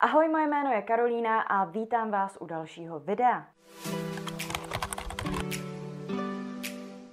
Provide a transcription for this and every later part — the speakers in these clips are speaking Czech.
Ahoj, moje jméno je Karolína a vítám vás u dalšího videa.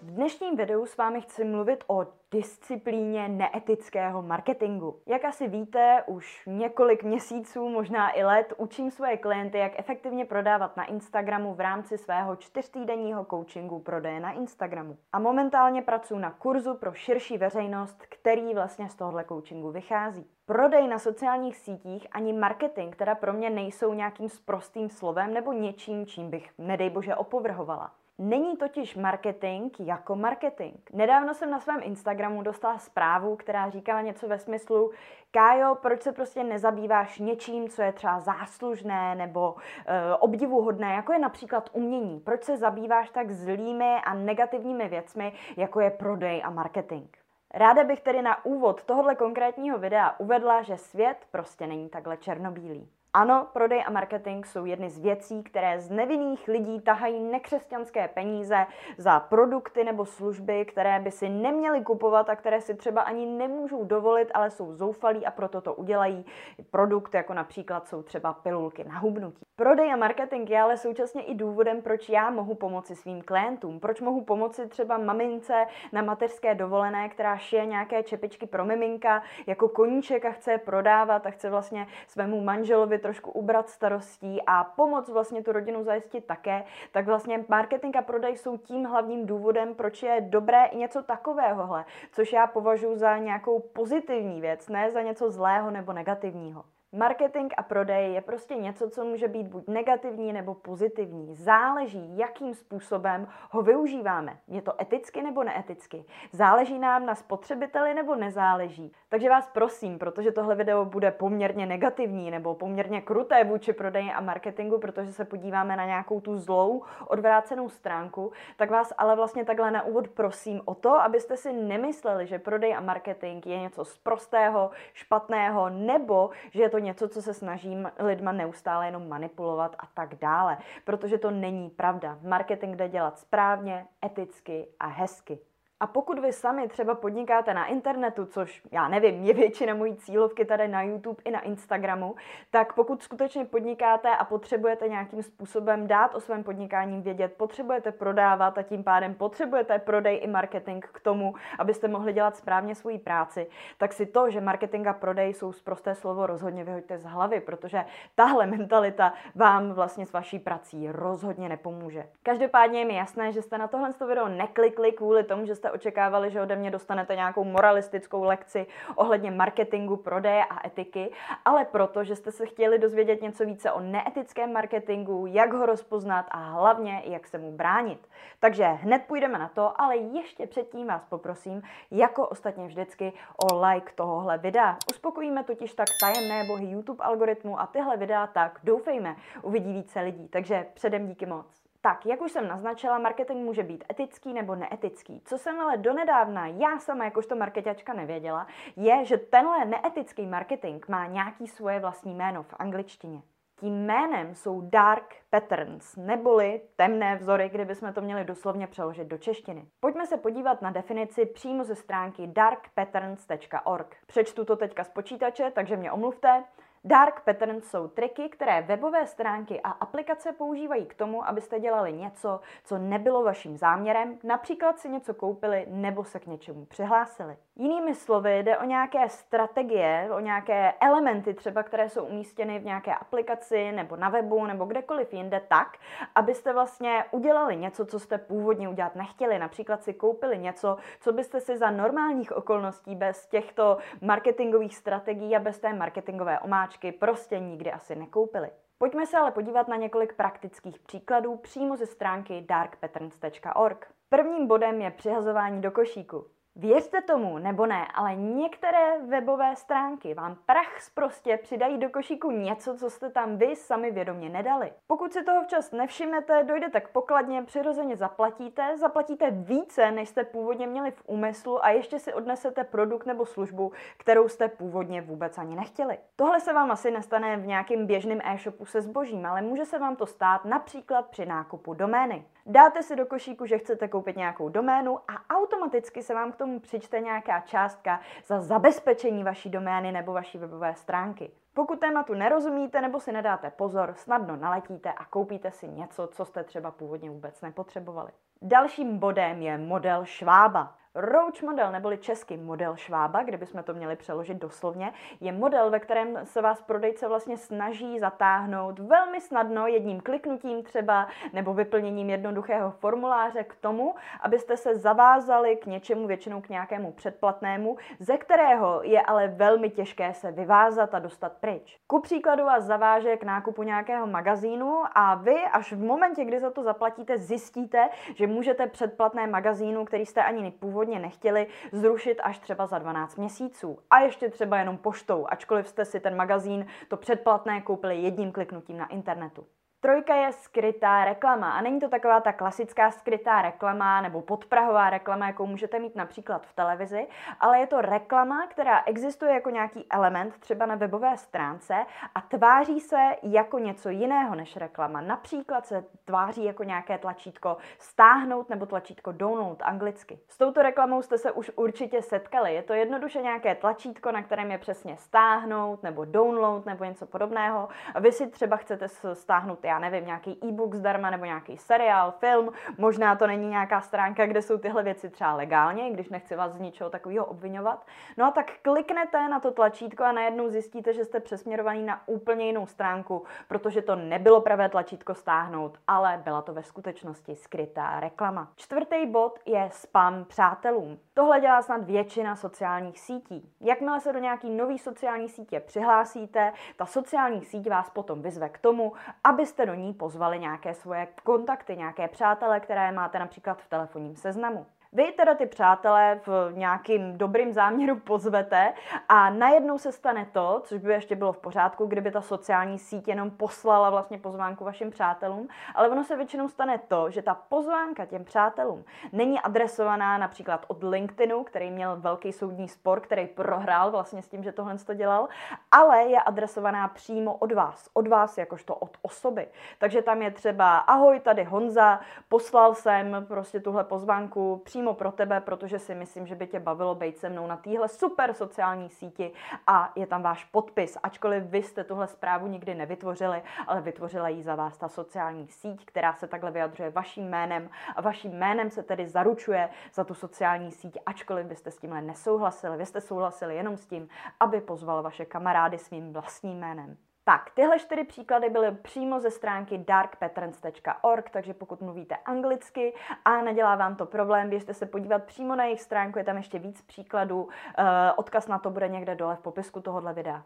V dnešním videu s vámi chci mluvit o disciplíně neetického marketingu. Jak asi víte, už několik měsíců, možná i let, učím svoje klienty, jak efektivně prodávat na Instagramu v rámci svého čtyřtýdenního coachingu prodeje na Instagramu. A momentálně pracuji na kurzu pro širší veřejnost, který vlastně z tohohle coachingu vychází. Prodej na sociálních sítích ani marketing teda pro mě nejsou nějakým sprostým slovem nebo něčím, čím bych, nedej bože, opovrhovala. Není totiž marketing jako marketing. Nedávno jsem na svém Instagramu dostala zprávu, která říkala něco ve smyslu Kájo, proč se prostě nezabýváš něčím, co je třeba záslužné nebo e, obdivuhodné, jako je například umění? Proč se zabýváš tak zlými a negativními věcmi, jako je prodej a marketing? Ráda bych tedy na úvod tohohle konkrétního videa uvedla, že svět prostě není takhle černobílý. Ano, prodej a marketing jsou jedny z věcí, které z nevinných lidí tahají nekřesťanské peníze za produkty nebo služby, které by si neměli kupovat a které si třeba ani nemůžou dovolit, ale jsou zoufalí a proto to udělají. Produkt jako například jsou třeba pilulky na hubnutí. Prodej a marketing je ale současně i důvodem, proč já mohu pomoci svým klientům, proč mohu pomoci třeba mamince na mateřské dovolené, která šije nějaké čepičky pro miminka jako koníček a chce je prodávat a chce vlastně svému manželovi trošku ubrat starostí a pomoct vlastně tu rodinu zajistit také, tak vlastně marketing a prodej jsou tím hlavním důvodem, proč je dobré i něco takovéhohle, což já považuji za nějakou pozitivní věc, ne za něco zlého nebo negativního. Marketing a prodej je prostě něco, co může být buď negativní nebo pozitivní. Záleží, jakým způsobem ho využíváme. Je to eticky nebo neeticky. Záleží nám na spotřebiteli nebo nezáleží. Takže vás prosím, protože tohle video bude poměrně negativní nebo poměrně kruté vůči prodeji a marketingu, protože se podíváme na nějakou tu zlou, odvrácenou stránku, tak vás ale vlastně takhle na úvod prosím o to, abyste si nemysleli, že prodej a marketing je něco sprostého, špatného, nebo že je to něco, co se snažím lidma neustále jenom manipulovat a tak dále. Protože to není pravda. Marketing jde dělat správně, eticky a hezky. A pokud vy sami třeba podnikáte na internetu, což já nevím, je většina mojí cílovky tady na YouTube i na Instagramu, tak pokud skutečně podnikáte a potřebujete nějakým způsobem dát o svém podnikání vědět, potřebujete prodávat a tím pádem potřebujete prodej i marketing k tomu, abyste mohli dělat správně svoji práci, tak si to, že marketing a prodej jsou zprosté slovo, rozhodně vyhoďte z hlavy, protože tahle mentalita vám vlastně s vaší prací rozhodně nepomůže. Každopádně je mi jasné, že jste na tohle video neklikli kvůli tomu, že jste očekávali, že ode mě dostanete nějakou moralistickou lekci ohledně marketingu, prodeje a etiky, ale proto, že jste se chtěli dozvědět něco více o neetickém marketingu, jak ho rozpoznat a hlavně, jak se mu bránit. Takže hned půjdeme na to, ale ještě předtím vás poprosím, jako ostatně vždycky, o like tohohle videa. Uspokojíme totiž tak tajemné bohy YouTube algoritmu a tyhle videa tak, doufejme, uvidí více lidí. Takže předem díky moc. Tak, jak už jsem naznačila, marketing může být etický nebo neetický. Co jsem ale donedávna já sama jakožto marketačka nevěděla, je, že tenhle neetický marketing má nějaký svoje vlastní jméno v angličtině. Tím jménem jsou dark patterns, neboli temné vzory, kdybychom to měli doslovně přeložit do češtiny. Pojďme se podívat na definici přímo ze stránky darkpatterns.org. Přečtu to teďka z počítače, takže mě omluvte. Dark patterns jsou triky, které webové stránky a aplikace používají k tomu, abyste dělali něco, co nebylo vaším záměrem, například si něco koupili nebo se k něčemu přihlásili. Jinými slovy, jde o nějaké strategie, o nějaké elementy třeba, které jsou umístěny v nějaké aplikaci nebo na webu nebo kdekoliv jinde tak, abyste vlastně udělali něco, co jste původně udělat nechtěli. Například si koupili něco, co byste si za normálních okolností bez těchto marketingových strategií a bez té marketingové omáčky prostě nikdy asi nekoupili. Pojďme se ale podívat na několik praktických příkladů přímo ze stránky darkpatterns.org. Prvním bodem je přihazování do košíku. Věřte tomu nebo ne, ale některé webové stránky vám prach prostě přidají do košíku něco, co jste tam vy sami vědomě nedali. Pokud si toho včas nevšimnete, dojdete k pokladně, přirozeně zaplatíte, zaplatíte více, než jste původně měli v úmyslu a ještě si odnesete produkt nebo službu, kterou jste původně vůbec ani nechtěli. Tohle se vám asi nestane v nějakém běžném e-shopu se zbožím, ale může se vám to stát například při nákupu domény. Dáte si do košíku, že chcete koupit nějakou doménu a automaticky se vám k tomu tomu přičte nějaká částka za zabezpečení vaší domény nebo vaší webové stránky. Pokud tématu nerozumíte nebo si nedáte pozor, snadno naletíte a koupíte si něco, co jste třeba původně vůbec nepotřebovali. Dalším bodem je model Švába. Roach model, neboli český model Švába, kdybychom to měli přeložit doslovně, je model, ve kterém se vás prodejce vlastně snaží zatáhnout velmi snadno jedním kliknutím třeba nebo vyplněním jednoduchého formuláře k tomu, abyste se zavázali k něčemu, většinou k nějakému předplatnému, ze kterého je ale velmi těžké se vyvázat a dostat pryč. Ku příkladu vás zaváže k nákupu nějakého magazínu a vy až v momentě, kdy za to zaplatíte, zjistíte, že můžete předplatné magazínu, který jste ani původně nechtěli, zrušit až třeba za 12 měsíců. A ještě třeba jenom poštou, ačkoliv jste si ten magazín, to předplatné koupili jedním kliknutím na internetu. Trojka je skrytá reklama a není to taková ta klasická skrytá reklama nebo podprahová reklama, jakou můžete mít například v televizi, ale je to reklama, která existuje jako nějaký element třeba na webové stránce a tváří se jako něco jiného než reklama. Například se tváří jako nějaké tlačítko stáhnout nebo tlačítko download anglicky. S touto reklamou jste se už určitě setkali. Je to jednoduše nějaké tlačítko, na kterém je přesně stáhnout nebo download nebo něco podobného. A vy si třeba chcete stáhnout já nevím, nějaký e-book zdarma nebo nějaký seriál, film, možná to není nějaká stránka, kde jsou tyhle věci třeba legálně, když nechci vás z ničeho takového obvinovat. No a tak kliknete na to tlačítko a najednou zjistíte, že jste přesměrovaný na úplně jinou stránku, protože to nebylo pravé tlačítko stáhnout, ale byla to ve skutečnosti skrytá reklama. Čtvrtý bod je spam přátelům. Tohle dělá snad většina sociálních sítí. Jakmile se do nějaký nový sociální sítě přihlásíte, ta sociální síť vás potom vyzve k tomu, abyste do ní pozvali nějaké svoje kontakty, nějaké přátele, které máte například v telefonním seznamu. Vy teda ty přátelé v nějakým dobrým záměru pozvete a najednou se stane to, což by ještě bylo v pořádku, kdyby ta sociální síť jenom poslala vlastně pozvánku vašim přátelům, ale ono se většinou stane to, že ta pozvánka těm přátelům není adresovaná například od LinkedInu, který měl velký soudní spor, který prohrál vlastně s tím, že tohle to dělal, ale je adresovaná přímo od vás, od vás jakožto od osoby. Takže tam je třeba ahoj, tady Honza, poslal jsem prostě tuhle pozvánku přímo přímo pro tebe, protože si myslím, že by tě bavilo být se mnou na téhle super sociální síti a je tam váš podpis, ačkoliv vy jste tuhle zprávu nikdy nevytvořili, ale vytvořila ji za vás ta sociální síť, která se takhle vyjadřuje vaším jménem. A vaším jménem se tedy zaručuje za tu sociální síť, ačkoliv byste s tímhle nesouhlasili, vy jste souhlasili jenom s tím, aby pozval vaše kamarády svým vlastním jménem. Tak, tyhle čtyři příklady byly přímo ze stránky darkpatterns.org, takže pokud mluvíte anglicky a nedělá vám to problém, běžte se podívat přímo na jejich stránku, je tam ještě víc příkladů, eh, odkaz na to bude někde dole v popisku tohohle videa.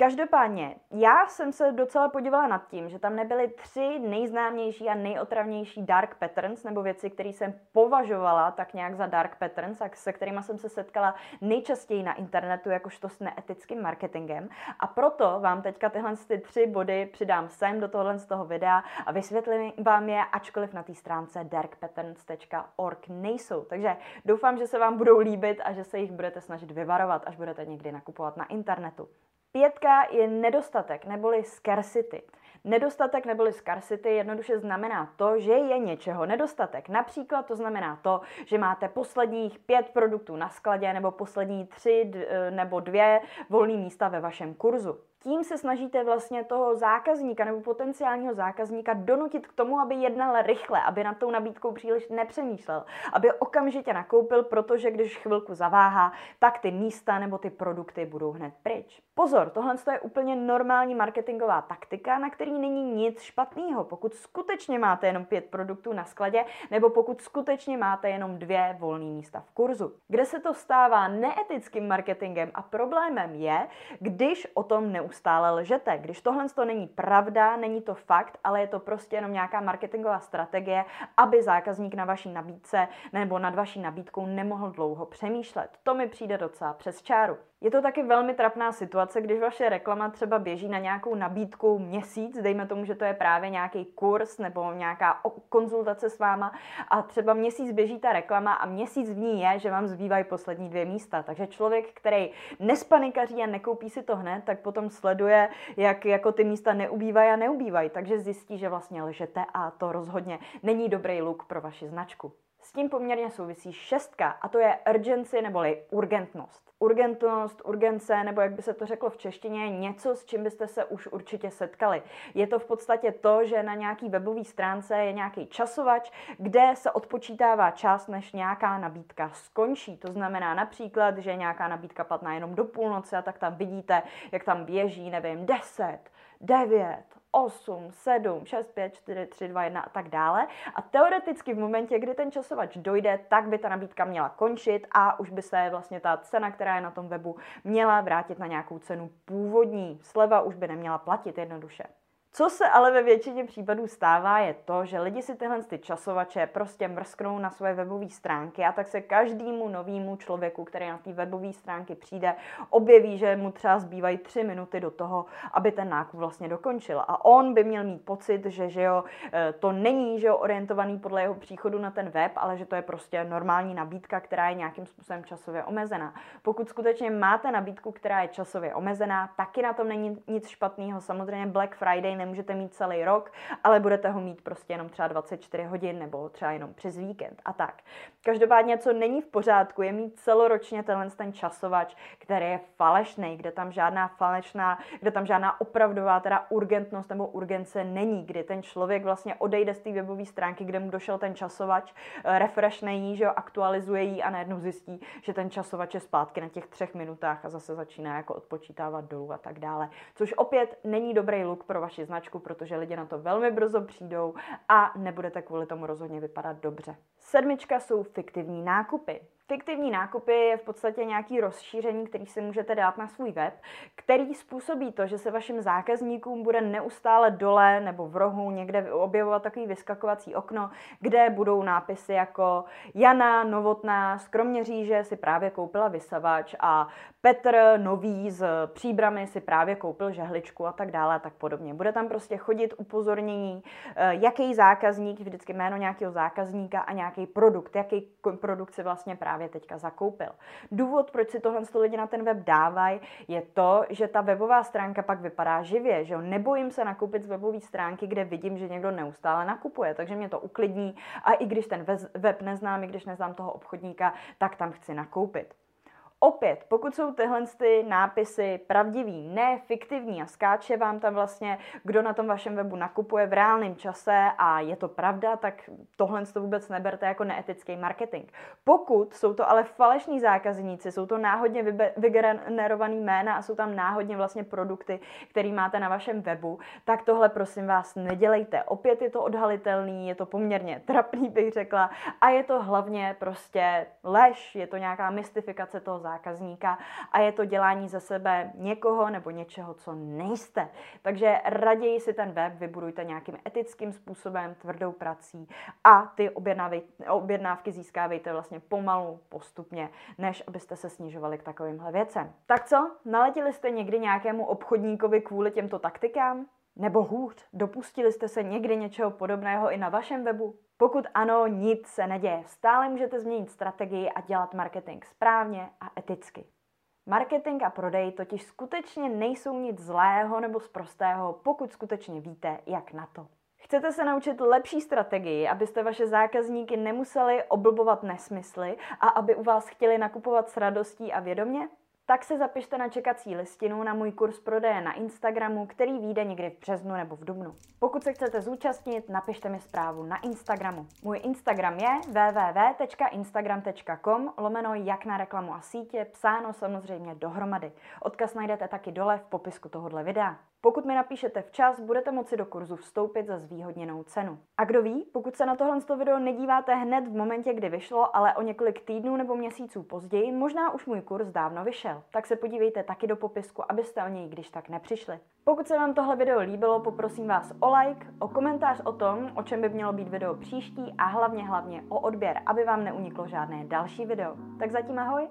Každopádně, já jsem se docela podívala nad tím, že tam nebyly tři nejznámější a nejotravnější dark patterns, nebo věci, které jsem považovala tak nějak za dark patterns a se kterými jsem se setkala nejčastěji na internetu, jakožto s neetickým marketingem. A proto vám teďka tyhle ty tři body přidám sem do tohle z toho videa a vysvětlím vám je, ačkoliv na té stránce darkpatterns.org nejsou. Takže doufám, že se vám budou líbit a že se jich budete snažit vyvarovat, až budete někdy nakupovat na internetu. Pětka je nedostatek neboli scarcity. Nedostatek neboli scarcity jednoduše znamená to, že je něčeho nedostatek. Například to znamená to, že máte posledních pět produktů na skladě nebo poslední tři nebo dvě volné místa ve vašem kurzu tím se snažíte vlastně toho zákazníka nebo potenciálního zákazníka donutit k tomu, aby jednal rychle, aby nad tou nabídkou příliš nepřemýšlel, aby okamžitě nakoupil, protože když chvilku zaváhá, tak ty místa nebo ty produkty budou hned pryč. Pozor, tohle je úplně normální marketingová taktika, na který není nic špatného. Pokud skutečně máte jenom pět produktů na skladě, nebo pokud skutečně máte jenom dvě volné místa v kurzu. Kde se to stává neetickým marketingem a problémem je, když o tom neustále neustále lžete. Když tohle to není pravda, není to fakt, ale je to prostě jenom nějaká marketingová strategie, aby zákazník na vaší nabídce nebo nad vaší nabídkou nemohl dlouho přemýšlet. To mi přijde docela přes čáru. Je to taky velmi trapná situace, když vaše reklama třeba běží na nějakou nabídku měsíc, dejme tomu, že to je právě nějaký kurz nebo nějaká konzultace s váma a třeba měsíc běží ta reklama a měsíc v ní je, že vám zbývají poslední dvě místa. Takže člověk, který nespanikaří a nekoupí si to hned, tak potom sleduje, jak jako ty místa neubývají a neubývají, takže zjistí, že vlastně lžete a to rozhodně není dobrý look pro vaši značku. S tím poměrně souvisí šestka a to je urgency neboli urgentnost. Urgentnost, urgence, nebo jak by se to řeklo v češtině, je něco, s čím byste se už určitě setkali. Je to v podstatě to, že na nějaký webové stránce je nějaký časovač, kde se odpočítává čas, než nějaká nabídka skončí. To znamená například, že nějaká nabídka platná jenom do půlnoci a tak tam vidíte, jak tam běží, nevím, 10, 9, 8, 7, 6, 5, 4, 3, 2, 1 a tak dále. A teoreticky v momentě, kdy ten časovač dojde, tak by ta nabídka měla končit a už by se vlastně ta cena, která je na tom webu, měla vrátit na nějakou cenu původní. Sleva už by neměla platit jednoduše. Co se ale ve většině případů stává, je to, že lidi si tyhle ty časovače prostě mrsknou na své webové stránky a tak se každému novému člověku, který na té webové stránky přijde, objeví, že mu třeba zbývají tři minuty do toho, aby ten nákup vlastně dokončil. A on by měl mít pocit, že, že jo, e, to není že jo, orientovaný podle jeho příchodu na ten web, ale že to je prostě normální nabídka, která je nějakým způsobem časově omezená. Pokud skutečně máte nabídku, která je časově omezená, taky na tom není nic špatného. Samozřejmě Black Friday nemůžete mít celý rok, ale budete ho mít prostě jenom třeba 24 hodin nebo třeba jenom přes víkend a tak. Každopádně, co není v pořádku, je mít celoročně tenhle ten časovač, který je falešný, kde tam žádná falešná, kde tam žádná opravdová teda urgentnost nebo urgence není, kdy ten člověk vlastně odejde z té webové stránky, kde mu došel ten časovač, eh, refreshne jí, že jo, aktualizuje jí a najednou zjistí, že ten časovač je zpátky na těch třech minutách a zase začíná jako odpočítávat dolů a tak dále. Což opět není dobrý look pro vaši značku, protože lidi na to velmi brzo přijdou a nebudete kvůli tomu rozhodně vypadat dobře. Sedmička jsou fiktivní nákupy. Fiktivní nákupy je v podstatě nějaký rozšíření, který si můžete dát na svůj web, který způsobí to, že se vašim zákazníkům bude neustále dole nebo v rohu někde objevovat takový vyskakovací okno, kde budou nápisy jako Jana Novotná z Kroměříže si právě koupila vysavač a Petr Nový z Příbramy si právě koupil žehličku a tak dále a tak podobně. Bude tam prostě chodit upozornění, eh, jaký zákazník, vždycky jméno nějakého zákazníka a nějaký produkt, jaký produkt si vlastně právě teďka zakoupil. Důvod, proč si tohle lidi na ten web dávají, je to, že ta webová stránka pak vypadá živě, že jo? nebojím se nakoupit z webové stránky, kde vidím, že někdo neustále nakupuje, takže mě to uklidní a i když ten web neznám, i když neznám toho obchodníka, tak tam chci nakoupit. Opět, pokud jsou tyhle ty nápisy pravdivý, ne fiktivní a skáče vám tam vlastně, kdo na tom vašem webu nakupuje v reálném čase a je to pravda, tak tohle to vůbec neberte jako neetický marketing. Pokud jsou to ale falešní zákazníci, jsou to náhodně vygenerovaný jména a jsou tam náhodně vlastně produkty, které máte na vašem webu, tak tohle prosím vás nedělejte. Opět je to odhalitelný, je to poměrně trapný, bych řekla, a je to hlavně prostě lež, je to nějaká mystifikace toho zákazníka a je to dělání ze sebe někoho nebo něčeho, co nejste. Takže raději si ten web vybudujte nějakým etickým způsobem, tvrdou prací a ty objednávky získávejte vlastně pomalu, postupně, než abyste se snižovali k takovýmhle věcem. Tak co? Naletili jste někdy nějakému obchodníkovi kvůli těmto taktikám? Nebo hůř, dopustili jste se někdy něčeho podobného i na vašem webu? Pokud ano, nic se neděje. Stále můžete změnit strategii a dělat marketing správně a eticky. Marketing a prodej totiž skutečně nejsou nic zlého nebo sprostého, pokud skutečně víte, jak na to. Chcete se naučit lepší strategii, abyste vaše zákazníky nemuseli oblbovat nesmysly a aby u vás chtěli nakupovat s radostí a vědomě? Tak se zapište na čekací listinu na můj kurz prodeje na Instagramu, který vyjde někdy v březnu nebo v dubnu. Pokud se chcete zúčastnit, napište mi zprávu na Instagramu. Můj Instagram je www.instagram.com lomeno jak na reklamu a sítě, psáno samozřejmě dohromady. Odkaz najdete taky dole v popisku tohohle videa. Pokud mi napíšete včas, budete moci do kurzu vstoupit za zvýhodněnou cenu. A kdo ví, pokud se na tohle video nedíváte hned v momentě, kdy vyšlo, ale o několik týdnů nebo měsíců později, možná už můj kurz dávno vyšel. Tak se podívejte taky do popisku, abyste o něj když tak nepřišli. Pokud se vám tohle video líbilo, poprosím vás o like, o komentář o tom, o čem by mělo být video příští a hlavně hlavně o odběr, aby vám neuniklo žádné další video. Tak zatím ahoj